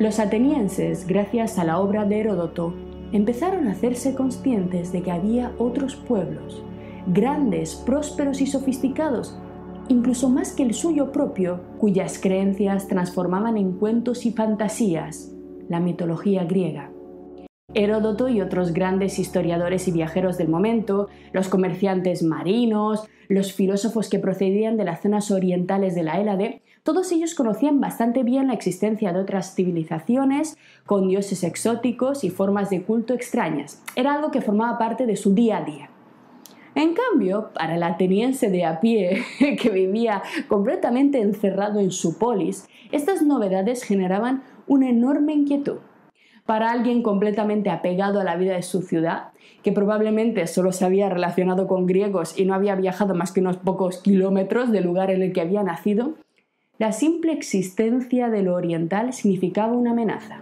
Los atenienses, gracias a la obra de Heródoto, empezaron a hacerse conscientes de que había otros pueblos, grandes, prósperos y sofisticados, incluso más que el suyo propio, cuyas creencias transformaban en cuentos y fantasías la mitología griega. Heródoto y otros grandes historiadores y viajeros del momento, los comerciantes marinos, los filósofos que procedían de las zonas orientales de la Hélade, todos ellos conocían bastante bien la existencia de otras civilizaciones con dioses exóticos y formas de culto extrañas. Era algo que formaba parte de su día a día. En cambio, para el ateniense de a pie, que vivía completamente encerrado en su polis, estas novedades generaban una enorme inquietud para alguien completamente apegado a la vida de su ciudad, que probablemente solo se había relacionado con griegos y no había viajado más que unos pocos kilómetros del lugar en el que había nacido, la simple existencia de lo oriental significaba una amenaza.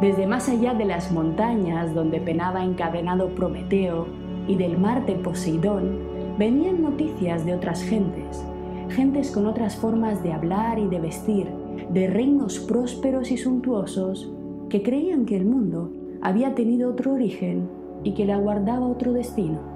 Desde más allá de las montañas donde penaba encadenado Prometeo y del mar de Poseidón, venían noticias de otras gentes, gentes con otras formas de hablar y de vestir, de reinos prósperos y suntuosos que creían que el mundo había tenido otro origen y que le aguardaba otro destino.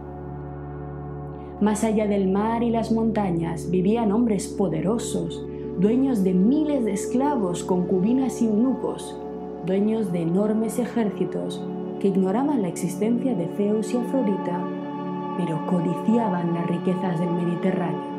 Más allá del mar y las montañas vivían hombres poderosos, dueños de miles de esclavos, concubinas y eunucos, dueños de enormes ejércitos que ignoraban la existencia de Zeus y Afrodita, pero codiciaban las riquezas del Mediterráneo.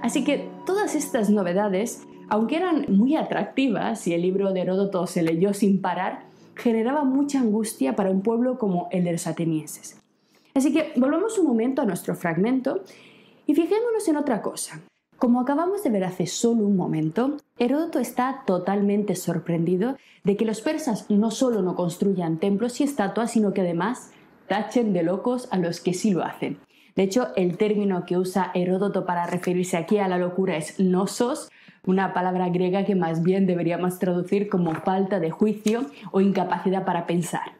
Así que todas estas novedades, aunque eran muy atractivas y el libro de Heródoto se leyó sin parar, generaban mucha angustia para un pueblo como el de los atenienses. Así que volvamos un momento a nuestro fragmento y fijémonos en otra cosa. Como acabamos de ver hace solo un momento, Heródoto está totalmente sorprendido de que los persas no solo no construyan templos y estatuas, sino que además tachen de locos a los que sí lo hacen. De hecho, el término que usa Heródoto para referirse aquí a la locura es nosos, una palabra griega que más bien deberíamos traducir como falta de juicio o incapacidad para pensar.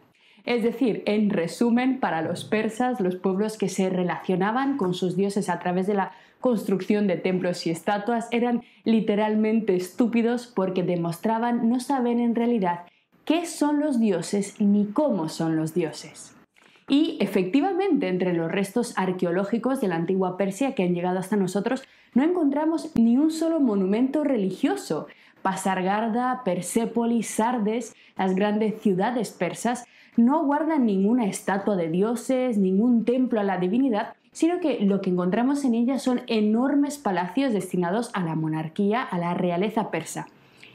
Es decir, en resumen, para los persas, los pueblos que se relacionaban con sus dioses a través de la construcción de templos y estatuas eran literalmente estúpidos porque demostraban no saber en realidad qué son los dioses ni cómo son los dioses. Y efectivamente, entre los restos arqueológicos de la antigua Persia que han llegado hasta nosotros, no encontramos ni un solo monumento religioso. Pasargarda, Persépolis, Sardes, las grandes ciudades persas, no guardan ninguna estatua de dioses, ningún templo a la divinidad, sino que lo que encontramos en ellas son enormes palacios destinados a la monarquía, a la realeza persa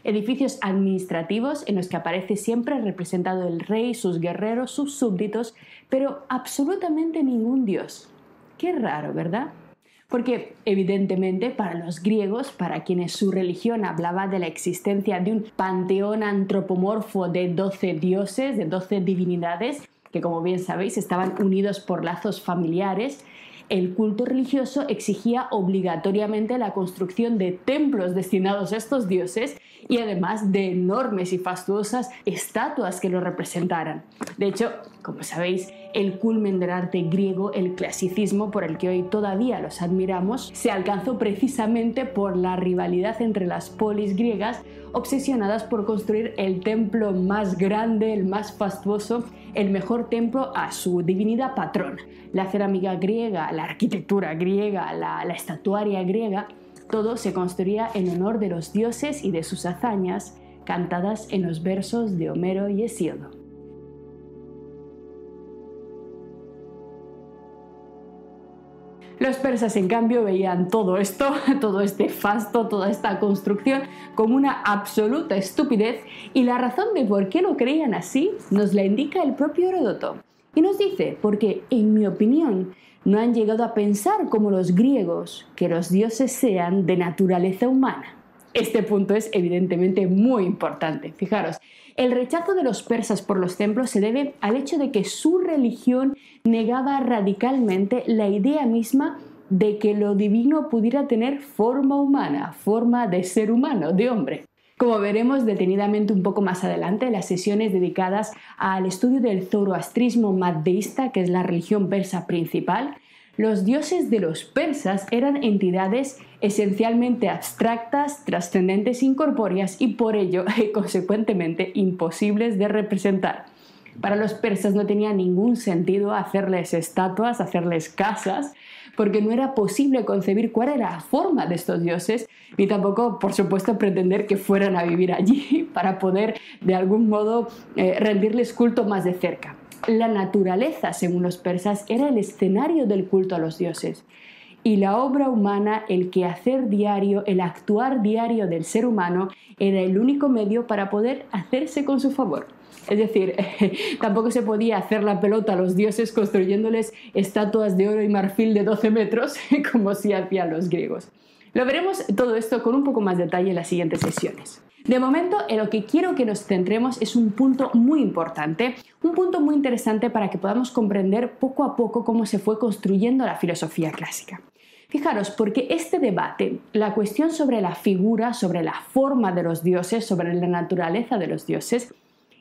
edificios administrativos en los que aparece siempre representado el rey, sus guerreros, sus súbditos, pero absolutamente ningún dios. Qué raro, ¿verdad? Porque evidentemente para los griegos, para quienes su religión hablaba de la existencia de un panteón antropomorfo de 12 dioses, de 12 divinidades, que como bien sabéis estaban unidos por lazos familiares, el culto religioso exigía obligatoriamente la construcción de templos destinados a estos dioses y además de enormes y fastuosas estatuas que lo representaran. De hecho, como sabéis, el culmen del arte griego, el clasicismo por el que hoy todavía los admiramos, se alcanzó precisamente por la rivalidad entre las polis griegas obsesionadas por construir el templo más grande, el más fastuoso, el mejor templo a su divinidad patrona. La cerámica griega, la arquitectura griega, la, estatuaria griega, todo se construía en honor de los dioses y de sus hazañas, cantadas en los versos de Homero y Hesíodo. Los persas, en cambio, veían todo esto, todo este fasto, toda esta construcción, como una absoluta estupidez y la razón de por qué lo creían así nos la indica el propio Heródoto. Y nos dice, porque, en mi opinión, no han llegado a pensar como los griegos que los dioses sean de naturaleza humana. Este punto es evidentemente muy importante. Fijaros, el rechazo de los persas por los templos se debe al hecho de que su religión negaba radicalmente la idea misma de que lo divino pudiera tener forma humana, forma de ser humano, de hombre. Como veremos detenidamente un poco más adelante las sesiones dedicadas al estudio del zoroastrismo maddeísta, que es la religión persa principal, los dioses de los persas eran entidades esencialmente abstractas, trascendentes, incorpóreas y por ello, consecuentemente, imposibles de representar. Para los persas no tenía ningún sentido hacerles estatuas, hacerles casas, porque no era posible concebir cuál era la forma de estos dioses, ni tampoco, por supuesto, pretender que fueran a vivir allí para poder, de algún modo, eh, rendirles culto más de cerca. La naturaleza, según los persas, era el escenario del culto a los dioses. Y la obra humana, el quehacer diario, el actuar diario del ser humano, era el único medio para poder hacerse con su favor. Es decir, tampoco se podía hacer la pelota a los dioses construyéndoles estatuas de oro y marfil de 12 metros, como si hacían los griegos. Lo veremos todo esto con un poco más detalle en las siguientes sesiones. De momento, en lo que quiero que nos centremos es un punto muy importante, un punto muy interesante para que podamos comprender poco a poco cómo se fue construyendo la filosofía clásica. Fijaros, porque este debate, la cuestión sobre la figura, sobre la forma de los dioses, sobre la naturaleza de los dioses,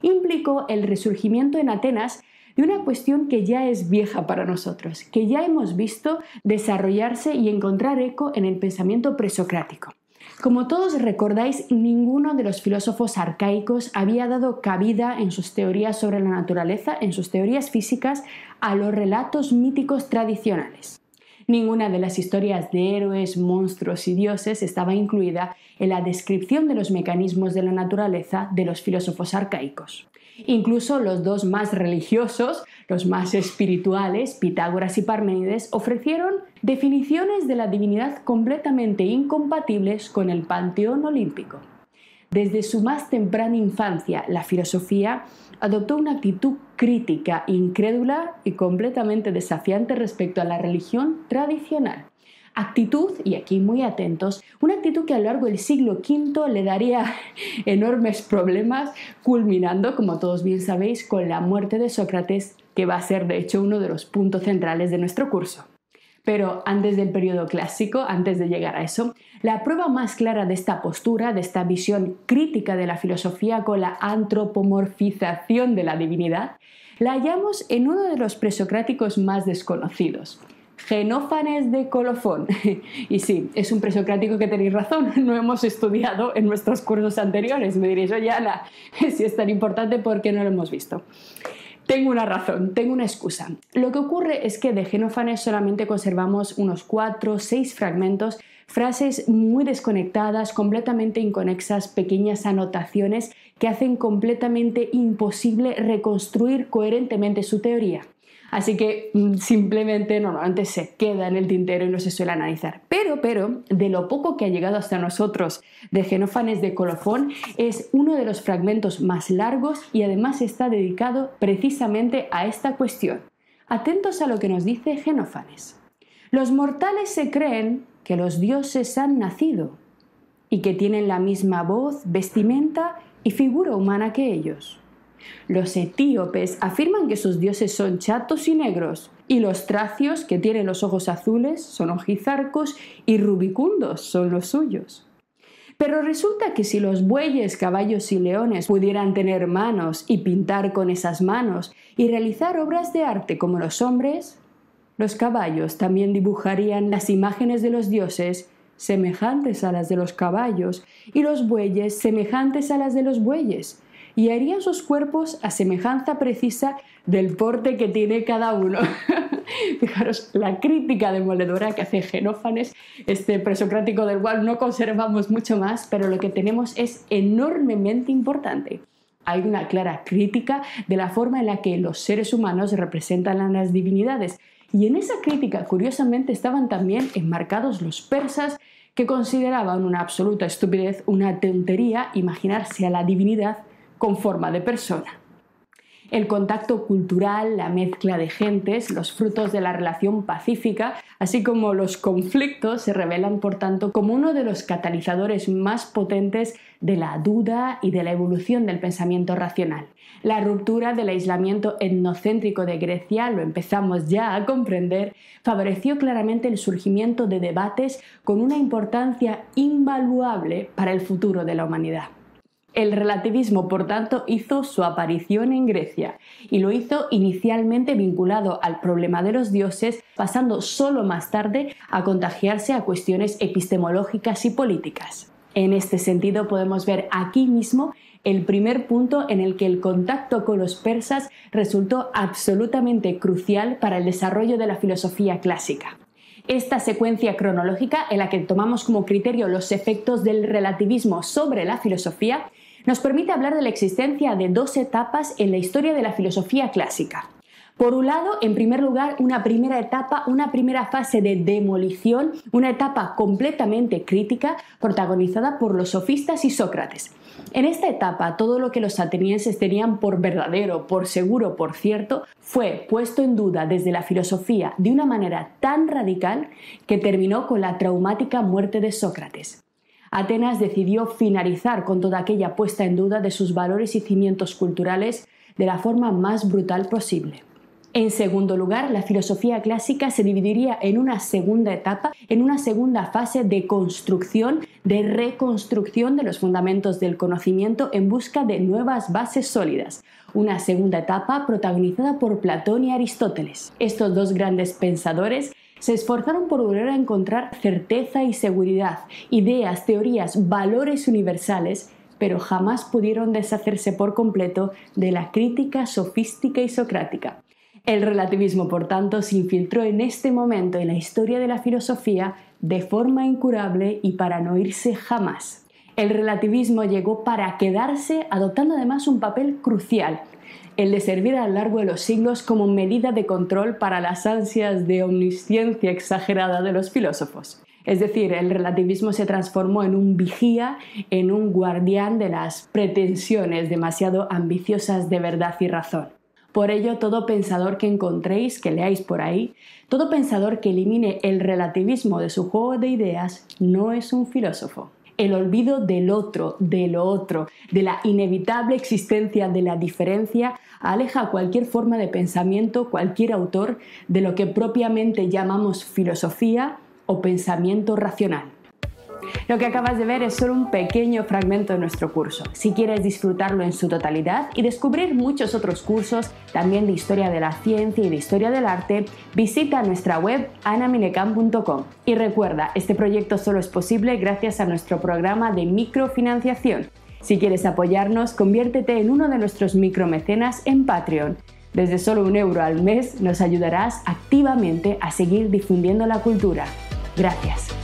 implicó el resurgimiento en Atenas de una cuestión que ya es vieja para nosotros, que ya hemos visto desarrollarse y encontrar eco en el pensamiento presocrático. Como todos recordáis, ninguno de los filósofos arcaicos había dado cabida en sus teorías sobre la naturaleza, en sus teorías físicas, a los relatos míticos tradicionales. Ninguna de las historias de héroes, monstruos y dioses estaba incluida en la descripción de los mecanismos de la naturaleza de los filósofos arcaicos. Incluso los dos más religiosos, los más espirituales, Pitágoras y Parménides, ofrecieron definiciones de la divinidad completamente incompatibles con el panteón olímpico. Desde su más temprana infancia, la filosofía adoptó una actitud crítica, incrédula y completamente desafiante respecto a la religión tradicional. Actitud, y aquí muy atentos, una actitud que a lo largo del siglo V le daría enormes problemas, culminando, como todos bien sabéis, con la muerte de Sócrates, que va a ser de hecho uno de los puntos centrales de nuestro curso. Pero antes del periodo clásico, antes de llegar a eso, la prueba más clara de esta postura, de esta visión crítica de la filosofía con la antropomorfización de la divinidad, la hallamos en uno de los presocráticos más desconocidos, Genófanes de Colofón. Y sí, es un presocrático que tenéis razón, no hemos estudiado en nuestros cursos anteriores. Me diréis, oye Ana, si es tan importante, ¿por qué no lo hemos visto? Tengo una razón, tengo una excusa. Lo que ocurre es que de Genófanes solamente conservamos unos cuatro, seis fragmentos, frases muy desconectadas, completamente inconexas, pequeñas anotaciones que hacen completamente imposible reconstruir coherentemente su teoría. Así que mm, simplemente normalmente se queda en el tintero y no se suele analizar. Pero, pero, de lo poco que ha llegado hasta nosotros de Genófanes de Colofón, es uno de los fragmentos más largos y además está dedicado precisamente a esta cuestión. Atentos a lo que nos dice Genófanes. Los mortales se creen que los dioses han nacido y que tienen la misma voz, vestimenta y figura humana que ellos. Los etíopes afirman que sus dioses son chatos y negros, y los tracios, que tienen los ojos azules, son ojizarcos y rubicundos son los suyos. Pero resulta que si los bueyes, caballos y leones pudieran tener manos y pintar con esas manos y realizar obras de arte como los hombres, los caballos también dibujarían las imágenes de los dioses semejantes a las de los caballos y los bueyes semejantes a las de los bueyes y harían sus cuerpos a semejanza precisa del porte que tiene cada uno. Fijaros la crítica demoledora que hace Genófanes, este presocrático del cual no conservamos mucho más, pero lo que tenemos es enormemente importante. Hay una clara crítica de la forma en la que los seres humanos representan a las divinidades. Y en esa crítica, curiosamente, estaban también enmarcados los persas que consideraban una absoluta estupidez, una tontería, imaginarse a la divinidad con forma de persona. El contacto cultural, la mezcla de gentes, los frutos de la relación pacífica, así como los conflictos se revelan, por tanto, como uno de los catalizadores más potentes de la duda y de la evolución del pensamiento racional. La ruptura del aislamiento etnocéntrico de Grecia, lo empezamos ya a comprender, favoreció claramente el surgimiento de debates con una importancia invaluable para el futuro de la humanidad. El relativismo, por tanto, hizo su aparición en Grecia y lo hizo inicialmente vinculado al problema de los dioses, pasando solo más tarde a contagiarse a cuestiones epistemológicas y políticas. En este sentido podemos ver aquí mismo el primer punto en el que el contacto con los persas resultó absolutamente crucial para el desarrollo de la filosofía clásica. Esta secuencia cronológica en la que tomamos como criterio los efectos del relativismo sobre la filosofía nos permite hablar de la existencia de dos etapas en la historia de la filosofía clásica. Por un lado, en primer lugar, una primera etapa, una primera fase de demolición, una etapa completamente crítica protagonizada por los sofistas y Sócrates. En esta etapa, todo lo que los atenienses tenían por verdadero, por seguro, por cierto, fue puesto en duda desde la filosofía de una manera tan radical que terminó con la traumática muerte de Sócrates. Atenas decidió finalizar con toda aquella puesta en duda de sus valores y cimientos culturales de la forma más brutal posible. En segundo lugar, la filosofía clásica se dividiría en una segunda etapa, en una segunda fase de construcción, de reconstrucción de los fundamentos del conocimiento en busca de nuevas bases sólidas. Una segunda etapa protagonizada por Platón y Aristóteles. Estos dos grandes pensadores se esforzaron por volver a encontrar certeza y seguridad, ideas, teorías, valores universales, pero jamás pudieron deshacerse por completo de la crítica sofística y socrática. El relativismo, por tanto, se infiltró en este momento en la historia de la filosofía de forma incurable y para no irse jamás. El relativismo llegó para quedarse, adoptando además un papel crucial el de servir a lo largo de los siglos como medida de control para las ansias de omnisciencia exagerada de los filósofos. Es decir, el relativismo se transformó en un vigía, en un guardián de las pretensiones demasiado ambiciosas de verdad y razón. Por ello, todo pensador que encontréis, que leáis por ahí, todo pensador que elimine el relativismo de su juego de ideas, no es un filósofo el olvido del otro, de lo otro, de la inevitable existencia de la diferencia, aleja cualquier forma de pensamiento, cualquier autor, de lo que propiamente llamamos filosofía o pensamiento racional. Lo que acabas de ver es solo un pequeño fragmento de nuestro curso. Si quieres disfrutarlo en su totalidad y descubrir muchos otros cursos, también de historia de la ciencia y de historia del arte, visita nuestra web anaminecam.com. Y recuerda, este proyecto solo es posible gracias a nuestro programa de microfinanciación. Si quieres apoyarnos, conviértete en uno de nuestros micromecenas en Patreon. Desde solo un euro al mes nos ayudarás activamente a seguir difundiendo la cultura. Gracias.